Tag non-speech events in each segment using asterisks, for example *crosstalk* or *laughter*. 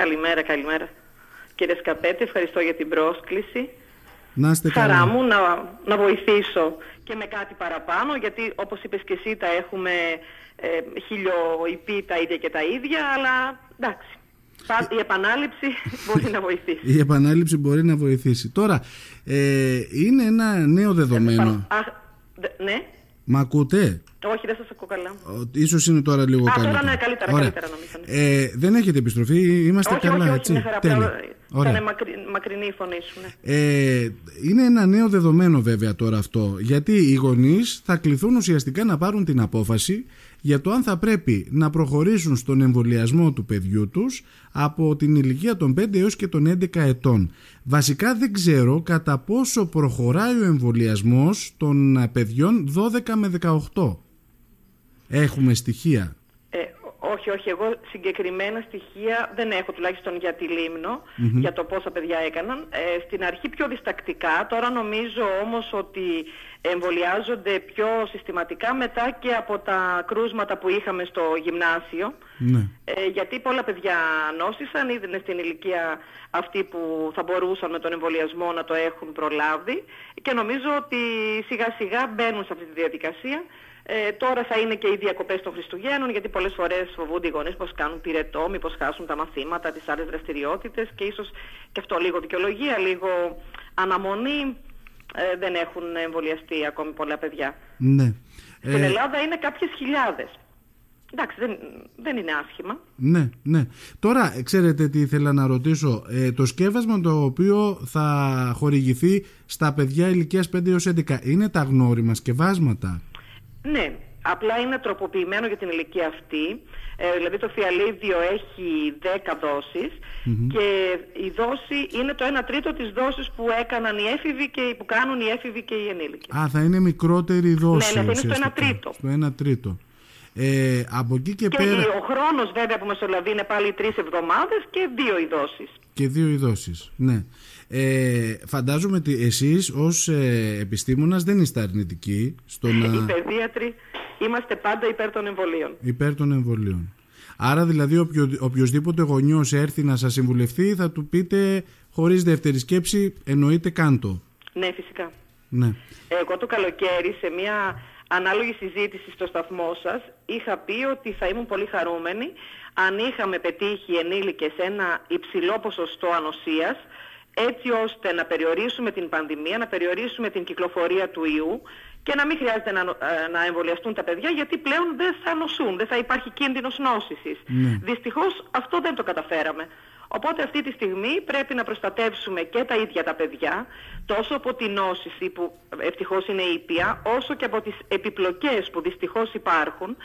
Καλημέρα, καλημέρα. Κύριε Σκαπέτη, ευχαριστώ για την πρόσκληση. Να είστε καλά. Χαρά μου να, να βοηθήσω και με κάτι παραπάνω, γιατί όπως είπες και εσύ τα έχουμε ε, χιλιοϊπεί τα ίδια και τα ίδια, αλλά εντάξει. πα- Η επανάληψη *laughs* μπορεί να βοηθήσει. Η επανάληψη μπορεί να βοηθήσει. Τώρα, ε, είναι ένα νέο δεδομένο. Α, δε- ναι, Μ' ακούτε; όχι δεν σας ακούω καλά. Ο- Ίσως είναι τώρα λίγο Α, τώρα καλύτερα. ναι, καλύτερα, Ωραία. καλύτερα νομίζω, ναι. Ε, δεν έχετε επιστροφή, είμαστε όχι, καλά, όχι, όχι, έτσι. μια χαρά. Τέλεια. απλά Ωραία. Ήταν μακρι, μακρινή η φωνή σου, ναι. Ε, είναι ένα νέο δεδομένο βέβαια τώρα αυτό, γιατί οι γονείς θα κληθούν ουσιαστικά να πάρουν την απόφαση για το αν θα πρέπει να προχωρήσουν στον εμβολιασμό του παιδιού τους από την ηλικία των 5 έως και των 11 ετών. Βασικά δεν ξέρω κατά πόσο προχωράει ο εμβολιασμός των ε, παιδιών 12 με 18. Έχουμε στοιχεία. Ε, όχι, όχι. Εγώ συγκεκριμένα στοιχεία δεν έχω, τουλάχιστον για τη λιμνο για το πόσα παιδιά έκαναν. Ε, στην αρχή πιο διστακτικά, τώρα νομίζω όμως ότι εμβολιάζονται πιο συστηματικά μετά και από τα κρούσματα που είχαμε στο γυμνάσιο. Ναι. Ε, γιατί πολλά παιδιά νόσησαν, ήδη είναι στην ηλικία αυτή που θα μπορούσαν με τον εμβολιασμό να το έχουν προλάβει και νομίζω ότι σιγά σιγά μπαίνουν σε αυτή τη διαδικασία. Ε, τώρα θα είναι και οι διακοπές των Χριστουγέννων γιατί πολλές φορές φοβούνται οι γονείς πως κάνουν πυρετό, μήπως χάσουν τα μαθήματα, τις άλλες δραστηριότητες και ίσως και αυτό λίγο δικαιολογία, λίγο αναμονή ε, δεν έχουν εμβολιαστεί ακόμη πολλά παιδιά. Ναι. Στην Ε, Ελλάδα είναι κάποιες χιλιάδες. Εντάξει, δεν, δεν είναι άσχημα. Ναι, ναι. Τώρα, ξέρετε τι ήθελα να ρωτήσω. Ε, το σκεύασμα το οποίο θα χορηγηθεί στα παιδιά ηλικίας 5 έως 11 είναι τα γνώριμα σκευάσματα; Ναι, απλά είναι τροποποιημένο για την ηλικία αυτή. Ε, δηλαδή το φιαλίδιο έχει 10 δοσεις και η δόση είναι το 1 τρίτο της δόσης που έκαναν οι έφηβοι και που κάνουν οι έφηβοι και οι ενήλικες. Α, θα είναι μικρότερη η δόση. Ναι, ναι, θα είναι στο ένα ουσιαστικά. τρίτο. Στο ένα τρίτο. Ε, από εκεί και, Και πέρα... ο χρόνος βέβαια που μεσολαβεί είναι πάλι τρεις εβδομάδες και δύο οι δόσεις. Και δύο οι δόσεις, ναι. Ε, φαντάζομαι ότι εσείς ως ε, επιστήμονας δεν είστε αρνητικοί στο *laughs* Οι να... παιδίατροι είμαστε πάντα υπέρ των εμβολίων. υπέρ των εμβολίων. Άρα δηλαδή οποιο, οποιοδήποτε γονιός έρθει να σας συμβουλευτεί θα του πείτε χωρίς δεύτερη σκέψη εννοείται κάντο. Ναι, φυσικά. Ναι. Εγώ το καλοκαίρι σε μια ανάλογη συζήτηση στο σταθμό σας είχα πει ότι θα ήμουν πολύ χαρούμενη αν είχαμε πετύχει ενήλικες ένα υψηλό ποσοστό ανοσίας έτσι ώστε να περιορίσουμε την πανδημία, να περιορίσουμε την κυκλοφορία του ιού και να μην χρειάζεται να, νο- ε, να εμβολιαστούν τα παιδιά γιατί πλέον δεν θα νοσούν, δεν θα υπάρχει κίνδυνος νόσησης. Ναι. Δυστυχώς αυτό δεν το καταφέραμε. Οπότε αυτή τη στιγμή πρέπει να προστατεύσουμε και τα ίδια τα παιδιά, τόσο από την νόσηση που ευτυχώς είναι ήπια, όσο και από τις επιπλοκές που δυστυχώς υπάρχουν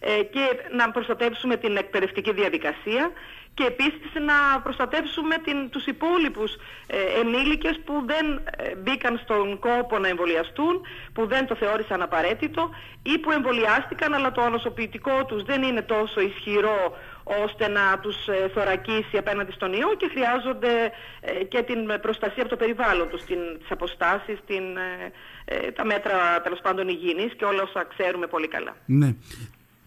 ε, και να προστατεύσουμε την εκπαιδευτική διαδικασία και επίσης να προστατεύσουμε την, τους υπόλοιπους ε, ενήλικες που δεν ε, μπήκαν στον κόπο να εμβολιαστούν, που δεν το θεώρησαν απαραίτητο ή που εμβολιάστηκαν αλλά το ανοσοποιητικό τους δεν είναι τόσο ισχυρό ώστε να τους ε, θωρακίσει απέναντι στον ιό και χρειάζονται ε, και την προστασία από το περιβάλλον τους, την, τις αποστάσεις, την, ε, ε, τα μέτρα τέλος πάντων υγιεινής και όλα όσα ξέρουμε πολύ καλά. Ναι.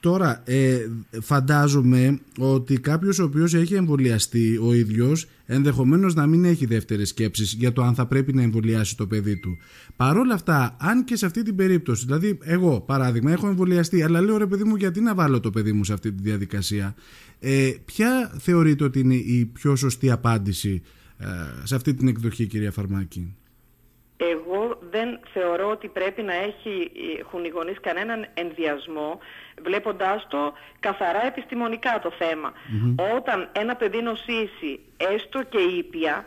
Τώρα, ε, φαντάζομαι ότι κάποιος ο οποίος έχει εμβολιαστεί ο ίδιος ενδεχομένως να μην έχει δεύτερες σκέψεις για το αν θα πρέπει να εμβολιάσει το παιδί του. Παρ' όλα αυτά, αν και σε αυτή την περίπτωση, δηλαδή εγώ παράδειγμα έχω εμβολιαστεί, αλλά λέω ρε παιδί μου γιατί να βάλω το παιδί μου σε αυτή τη διαδικασία, ε, ποια θεωρείτε ότι είναι η πιο σωστή απάντηση ε, σε αυτή την εκδοχή κυρία Φαρμάκη; Εγώ δεν θεωρώ ότι πρέπει να έχει, έχουν οι γονείς κανέναν ενδιασμό βλέποντάς το καθαρά επιστημονικά το θεμα Όταν ένα παιδί νοσήσει έστω και ήπια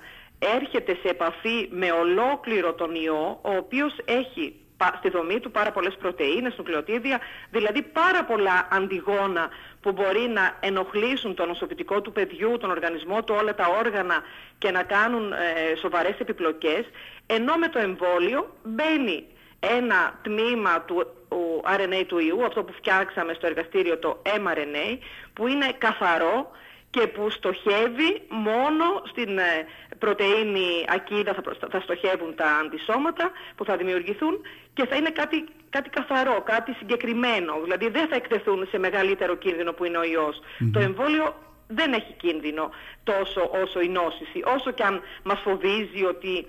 έρχεται σε επαφή με ολόκληρο τον ιό ο οποίος έχει πα- στη δομή του πάρα πολλές πρωτεΐνες, νουκλεοτίδια, δηλαδή πάρα πολλά αντιγόνα που μπορεί να ενοχλήσουν το νοσοποιητικό του παιδιού, τον οργανισμό του, όλα τα όργανα και να κάνουν ε, σοβαρές επιπλοκές, ενώ με το εμβόλιο μπαίνει ένα τμήμα του ο RNA του ιού, αυτό που φτιάξαμε στο εργαστήριο το mRNA, που είναι καθαρό και που στοχεύει μόνο στην ε, πρωτεΐνη ακίδα, θα, προστα- θα στοχεύουν τα αντισώματα που θα δημιουργηθούν και θα είναι κάτι, κάτι καθαρό, κάτι συγκεκριμένο. Δηλαδή δεν θα εκτεθούν σε μεγαλύτερο κίνδυνο που είναι ο ιός. Το εμβόλιο δεν έχει κίνδυνο τόσο όσο η νόσηση. Όσο και αν μας φοβίζει ότι ε,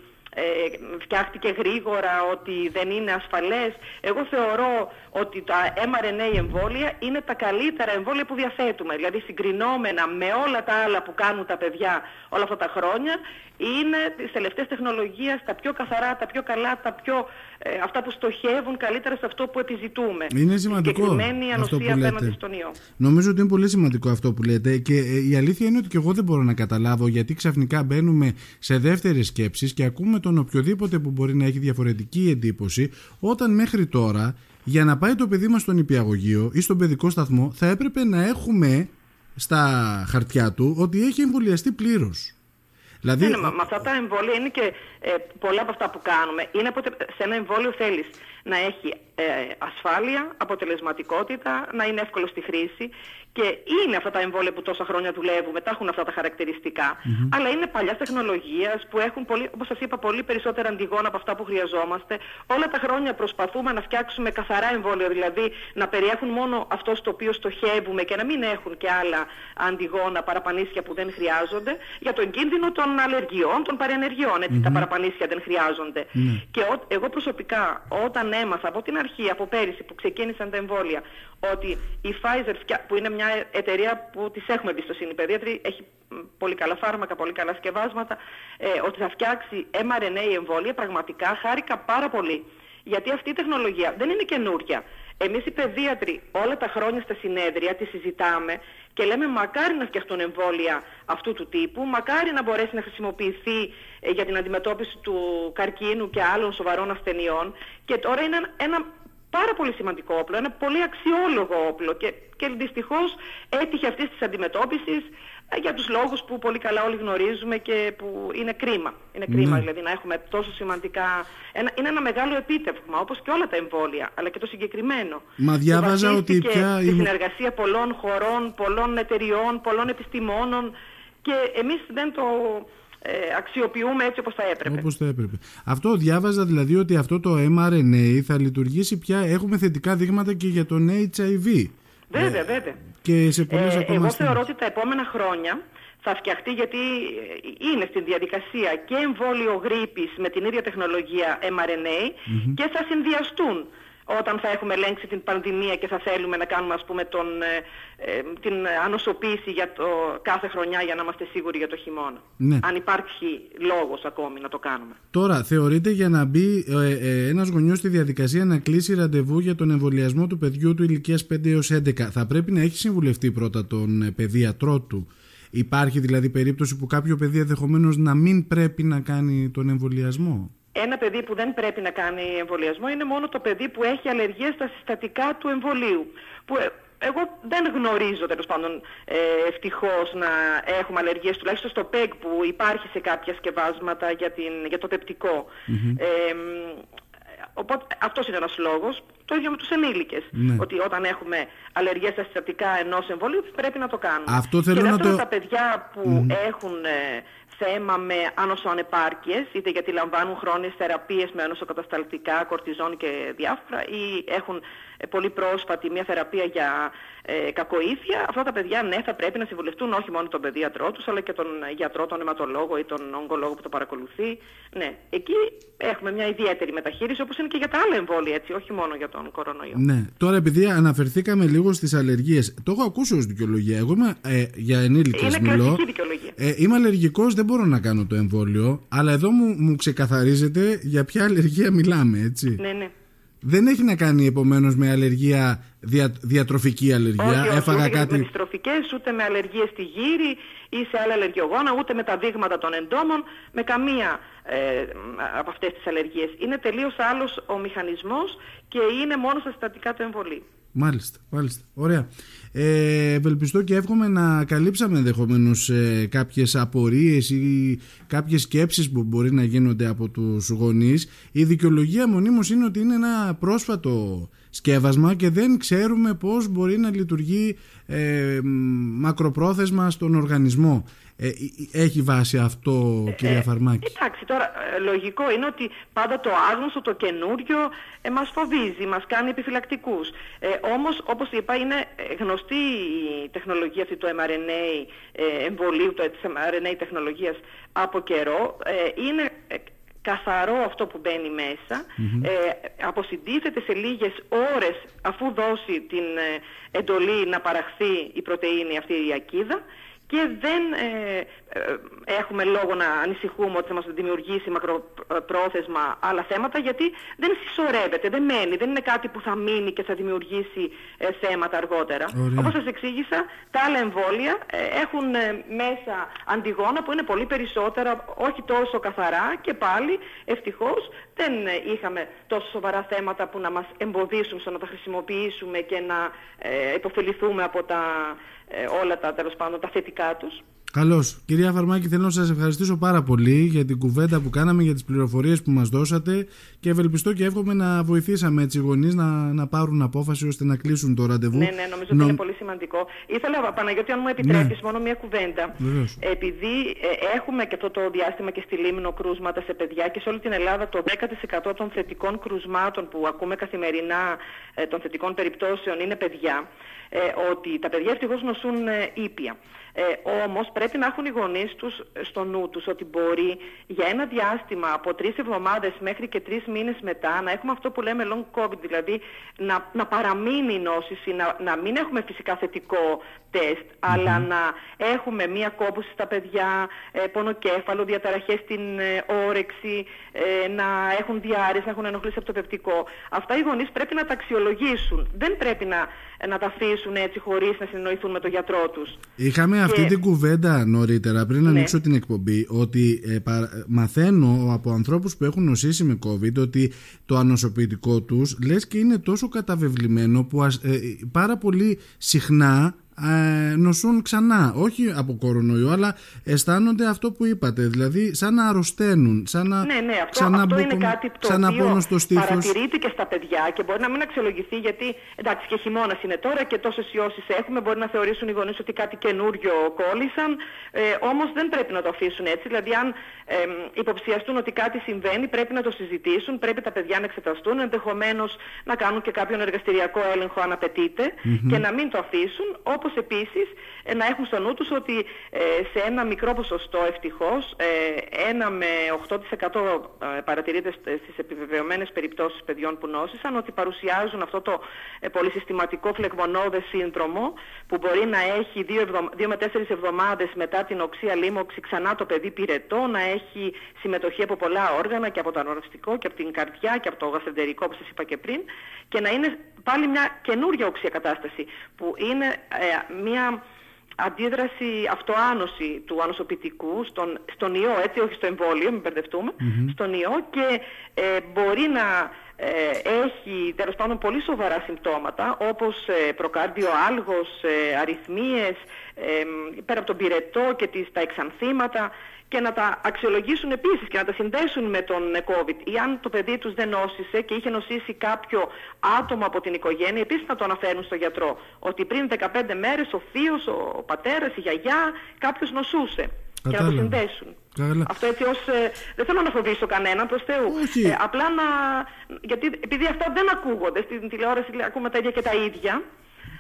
φτιάχτηκε γρήγορα, ότι δεν είναι ασφαλές. Εγώ θεωρώ ότι τα mRNA εμβόλια είναι τα καλύτερα εμβόλια που διαθέτουμε. Δηλαδή συγκρινόμενα με όλα τα άλλα που κάνουν τα παιδιά όλα αυτά τα χρόνια, είναι τις τελευταίες τεχνολογίες τα πιο καθαρά, τα πιο καλά, τα πιο, ε, αυτά που στοχεύουν καλύτερα σε αυτό που επιζητούμε. Είναι σημαντικό αυτό που λέτε. Στον ιό. Νομίζω ότι είναι πολύ σημαντικό αυτό που λέτε και ε, η αλήθεια είναι ότι και εγώ δεν μπορώ να καταλάβω γιατί ξαφνικά μπαίνουμε σε δεύτερες σκέψεις και ακούμε τον οποιοδήποτε που μπορεί να έχει διαφορετική εντύπωση όταν μέχρι τώρα για να πάει το παιδί μας στον υπηαγωγείο ή στον παιδικό σταθμό θα έπρεπε να έχουμε στα χαρτιά του ότι έχει εμβολιαστεί πλήρως. Δηλαδή... Ναι, ναι, με αυτά τα εμβόλια είναι και ε, πολλά από αυτά που κάνουμε. Είναι από, σε ένα εμβόλιο θέλεις να έχει ε, ασφάλεια, αποτελεσματικότητα, να είναι εύκολο στη χρήση και είναι αυτά τα εμβόλια που τόσα χρόνια δουλεύουμε, τα έχουν αυτά τα χαρακτηριστικά, αλλά είναι παλιάς τεχνολογίας που έχουν, πολύ, όπως σας είπα, πολύ περισσότερα αντιγόνα από αυτά που χρειαζόμαστε. Όλα τα χρόνια προσπαθούμε να φτιάξουμε καθαρά εμβόλια, δηλαδή να περιέχουν μόνο αυτό στο οποίο στοχεύουμε και να μην έχουν και άλλα αντιγόνα, παραπανίσια που δεν χρειάζονται, για τον κίνδυνο των αλλεργιών, των παρενεργειών. Έτσι, τα παραπανίσια δεν χρειάζονται. Ναι. Και εγώ προσωπικά, όταν έμαθα από την αρχή, από πέρυσι που ξεκίνησαν τα εμβόλια, ότι η Pfizer, που είναι μια εταιρεία που της έχουμε εμπιστοσύνη, η παιδίατρη έχει πολύ καλά φάρμακα, πολύ καλά σκευάσματα, ε, ότι θα φτιάξει mRNA εμβόλια, πραγματικά χάρηκα πάρα πολύ. Γιατί αυτή η τεχνολογία δεν είναι καινούρια. Εμείς οι παιδίατροι όλα τα χρόνια στα συνέδρια τη συζητάμε και λέμε μακάρι να φτιαχτούν εμβόλια αυτού του τύπου, μακάρι να μπορέσει να χρησιμοποιηθεί ε, για την αντιμετώπιση του καρκίνου και άλλων σοβαρών ασθενειών και τώρα είναι ένα πάρα πολύ σημαντικό όπλο, ένα πολύ αξιόλογο όπλο και, και δυστυχώς έτυχε αυτής της αντιμετώπισης ε, για τους λόγους που πολύ καλά όλοι γνωρίζουμε και που είναι κρίμα. Είναι κρίμα ναι. δηλαδή να έχουμε τόσο σημαντικά... Ένα, είναι ένα μεγάλο επίτευγμα όπως και όλα τα εμβόλια, αλλά και το συγκεκριμένο. Μα διάβαζα ότι πια... η συνεργασία πολλών χωρών, πολλών εταιριών, πολλών επιστημόνων και εμείς δεν το ε, αξιοποιούμε έτσι όπως θα έπρεπε. Όπως θα έπρεπε. Αυτό διάβαζα δηλαδή ότι αυτό το mRNA θα λειτουργήσει πια, έχουμε θετικά δείγματα και για τον HIV. Βέβαια, ε, βέβαια. Και σε πολλές ε, Εγώ θεωρώ ότι τα επόμενα χρόνια θα φτιαχτεί γιατί είναι στην διαδικασία και εμβόλιο γρήπης με την ίδια τεχνολογία mRNA και θα συνδυαστούν όταν θα έχουμε ελέγξει την πανδημία και θα θέλουμε να κάνουμε ας πούμε τον, ε, ε, την ανοσοποίηση για το κάθε χρονιά για να είμαστε σίγουροι για το χειμώνα. Ναι. Αν υπάρχει λόγος ακόμη να το κάνουμε. Τώρα, θεωρείτε για να μπει ε, ε, ένας γονιός στη διαδικασία να κλείσει ραντεβού για τον εμβολιασμό του παιδιού του ηλικίας 5 έως 11 θα πρέπει να έχει συμβουλευτεί πρώτα τον ε, παιδίατρό του; Υπάρχει δηλαδή περίπτωση που κάποιο παιδί ενδεχομένως να μην πρέπει να κάνει τον εμβολιασμό; Ένα παιδί που δεν πρέπει να κάνει εμβολιασμό είναι μόνο το παιδί που έχει αλλεργία στα συστατικά του εμβολίου. Που ε, εγώ δεν γνωρίζω τέλος πάντων ε, ευτυχώς να έχουμε αλλεργίες, τουλάχιστον στο ΠΕΚ που υπάρχει σε κάποια σκευάσματα για, την, για το πεπτικο ε, οπότε αυτός είναι ένας λόγος. Το ίδιο με τους ενήλικες. Ναι. Ότι όταν έχουμε αλλεργίε στα συστατικά ενός εμβολίου πρέπει να το κάνουμε. Αυτό θέλω και να το... τα παιδιά που έχουν ε, θέμα με άνοσο-ανεπάρκειες, είτε γιατί λαμβάνουν χρόνιες θεραπείες με άνοσοκατασταλτικά, κορτιζόν και διάφορα, ή έχουν ε, πολύ πρόσφατη μια θεραπεία για ε, κακοήθεια, αυτά τα παιδιά ναι θα πρέπει να συμβουλευτούν όχι μόνο τον παιδίατρό τους αλλά και τον γιατρό, τον αιματολόγο ή τον ογκολόγο που το παρακολουθεί. Ναι, εκεί έχουμε μια ιδιαίτερη μεταχείριση όπως είναι και για τα άλλα εμβόλια έτσι, όχι μόνο για τον κορονοϊό. Ναι, τώρα επειδή αναφερθήκαμε λίγο στις αλλεργίες, το έχω ακούσει ως δικαιολογία. Εγώ είμαι ε, για ενήλικες είναι μιλώ. δικαιολογία. Ε, είμαι αλλεργικός, δεν μπορώ να κάνω το εμβόλιο, αλλά εδώ μου, μου ξεκαθαρίζεται για ποια αλλεργία μιλάμε, έτσι. Ναι, ναι. Δεν έχει να κάνει επομένως με αλλεργία, δια, διατροφική αλλεργία. Όχι, Έφαγα ούτε κάτι. Με ούτε με αλλεργίες στη γύρι ή σε άλλα αλλεργιογόνα, ούτε με τα δείγματα των εντόμων, με καμία ε, από αυτές τις αλλεργίες. Είναι τελείως άλλος ο μηχανισμός και είναι μόνο στα συστατικά του εμβολίου. Μάλιστα, μάλιστα. Ωραία. Ε, ευελπιστώ και εύχομαι να καλύψαμε ενδεχομένως ε, κάποιες απορίες ή κάποιες σκέψεις που μπορεί να γίνονται από τους γονείς. Η δικαιολογία μονίμως είναι ότι είναι ένα πρόσφατο σκεύασμα και δεν ξέρουμε πώς μπορεί να λειτουργεί ε, μακροπρόθεσμα στον οργανισμό. Ε, έχει βάση αυτό, κυρία Φαρμάκη; Εντάξει, τώρα λογικό είναι ότι πάντα το άγνωστο, το καινούριο ε, μας φοβίζει, μας κάνει επιφυλακτικούς. Ε, όμως, όπως είπα, είναι γνωστή η τεχνολογία αυτή του mRNA εμβολίου, της mRNA τεχνολογίας από καιρό. είναι καθαρό αυτό που μπαίνει μέσα, ε, αποσυντίθεται σε λίγες ώρες αφού δώσει την ε, εντολή να παραχθεί η πρωτεΐνη αυτή η ακίδα και δεν ε, ε, έχουμε λόγο να ανησυχούμε ότι θα μας δημιουργήσει μακροπρόθεσμα άλλα θέματα γιατί δεν συσσωρεύεται, δεν μένει, δεν είναι κάτι που θα μείνει και θα δημιουργήσει ε, θέματα αργότερα. Ωραία. Όπως σας εξήγησα, τα άλλα εμβόλια έχουν μέσα αντιγόνα που είναι πολύ περισσότερα, όχι τόσο καθαρά και πάλι ευτυχώς δεν είχαμε τόσο σοβαρά θέματα που να μας εμποδίσουν στο να τα χρησιμοποιήσουμε και να υποφεληθούμε από τα, όλα τα, τέλος πάντων, τα θετικά τους. Καλώς. Κυρία Φαρμάκη, θέλω να σας ευχαριστήσω πάρα πολύ για την κουβέντα που κάναμε, για τις πληροφορίες που μας δώσατε και ευελπιστώ και εύχομαι να βοηθήσαμε έτσι οι γονείς να, να πάρουν απόφαση ώστε να κλείσουν το ραντεβού. Ναι, ναι, νομίζω ότι είναι πολύ σημαντικό. Ήθελα, Παναγιώτη, αν μου επιτρέπεις, ναι. μόνο μία κουβέντα. Βεβαίως. Επειδή ε, έχουμε και αυτό το διάστημα και στη Λίμνο κρούσματα σε παιδιά και σε όλη την Ελλάδα το 10% των θετικών κρουσμάτων που ακούμε καθημερινά ε, των θετικών περιπτώσεων είναι παιδιά, ε, ότι τα παιδιά ευτυχώς νοσούν ε, ήπια. Ε, όμως πρέπει να έχουν οι γονείς τους στο νου τους ότι μπορεί για ένα διάστημα από τρεις εβδομάδες μέχρι και τρεις μήνες μετά να έχουμε αυτό που λέμε long covid, δηλαδή να, να παραμείνει η νόσηση, να, να μην έχουμε φυσικά θετικό τεστ, αλλά να έχουμε μία κόπωση στα παιδιά, ε, πονοκέφαλο, διαταραχές στην ε, όρεξη, ε, να έχουν διάρρες, να έχουν ενοχλήσει από το πεπτικό. Αυτά οι γονείς πρέπει να τα αξιολογήσουν. Δεν πρέπει να, να τα αφήσουν έτσι χωρίς να συνεννοηθούν με τον γιατρό τους. Είχαμε αυτή την κουβέντα νωρίτερα πριν ναι. ανοίξω την εκπομπή ότι ε, μαθαίνω από ανθρώπους που έχουν νοσήσει με COVID ότι το ανοσοποιητικό τους λες και είναι τόσο καταβεβλημένο που ε, πάρα πολύ συχνά ε, νοσούν ξανά, όχι από κορονοϊό, αλλά αισθάνονται αυτό που είπατε, δηλαδή σαν να αρρωσταίνουν, σαν να Ναι, ναι, αυτό, αυτό είναι κάτι το οποίο στο στήθος. παρατηρείται και στα παιδιά και μπορεί να μην αξιολογηθεί γιατί, εντάξει και χειμώνας είναι τώρα και τόσες ιώσεις έχουμε, μπορεί να θεωρήσουν οι γονείς ότι κάτι καινούριο κόλλησαν, ε, όμως δεν πρέπει να το αφήσουν έτσι, δηλαδή αν ε, υποψιαστούν ότι κάτι συμβαίνει πρέπει να το συζητήσουν, πρέπει τα παιδιά να εξεταστούν, ενδεχομένως να κάνουν και κάποιον εργαστηριακό έλεγχο αν απαιτειται και να μην το αφήσουν, όπως επίσης ε, να έχουν στο νου τους ότι ε, σε ένα μικρό ποσοστό ευτυχώς, ε, ένα με 8% παρατηρείται στις επιβεβαιωμένες περιπτώσεις παιδιών που νόσησαν, ότι παρουσιάζουν αυτό το πολυσυστηματικό φλεγμονώδες σύνδρομο που μπορεί να έχει 2 με 4 εβδομάδες μετά την οξία λίμωξη ξανά το παιδί πυρετό, να έχει συμμετοχή από πολλά όργανα και από το ανορρωστικό και από την καρδιά και από το γαστεντερικό όπως σας είπα και πριν και να είναι πάλι μια καινούργια οξία κατάσταση που είναι μια αντίδραση, αυτοάνωση του ανοσοποιητικού στον, στον ιό, έτσι όχι στο εμβόλιο, μην μπερδευτούμε, στον ιό και ε, μπορεί να ε, έχει τέλος πάντων πολύ σοβαρά συμπτώματα όπως ε, προκάρδιο άλγος, ε, αριθμίες, πέρα από τον πυρετό και τις, τα εξανθήματα και να τα αξιολογήσουν επίσης και να τα συνδέσουν με τον COVID. Ή αν το παιδί τους δεν νόσησε και είχε νοσήσει κάποιο άτομο από την οικογένεια, επίσης να το αναφέρουν στο γιατρό. Ότι πριν 15 μέρες ο θείος, ο πατέρας, η γιαγιά, κάποιος νοσούσε. Και να το συνδέσουν. Αυτό έτσι ως... Ε, δεν θέλω να φοβήσω κανέναν προς Θεού. Ε, απλά να... Γιατί επειδή αυτά δεν ακούγονται στην τηλεόραση, ακούμε τα ίδια και τα ίδια.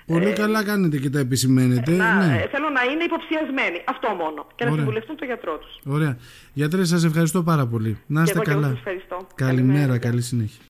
Πολύ ε, καλά κάνετε και τα επισημαίνετε. Να, ναι. Ε, θέλω να είναι υποψιασμένοι. Αυτό μόνο. Και να συμβουλευτούν τον γιατρό τους. Ωραία. Γιατρέ, σας ευχαριστώ πάρα πολύ. Να είστε καλά. ευχαριστώ. Καλημέρα, καλή συνέχεια.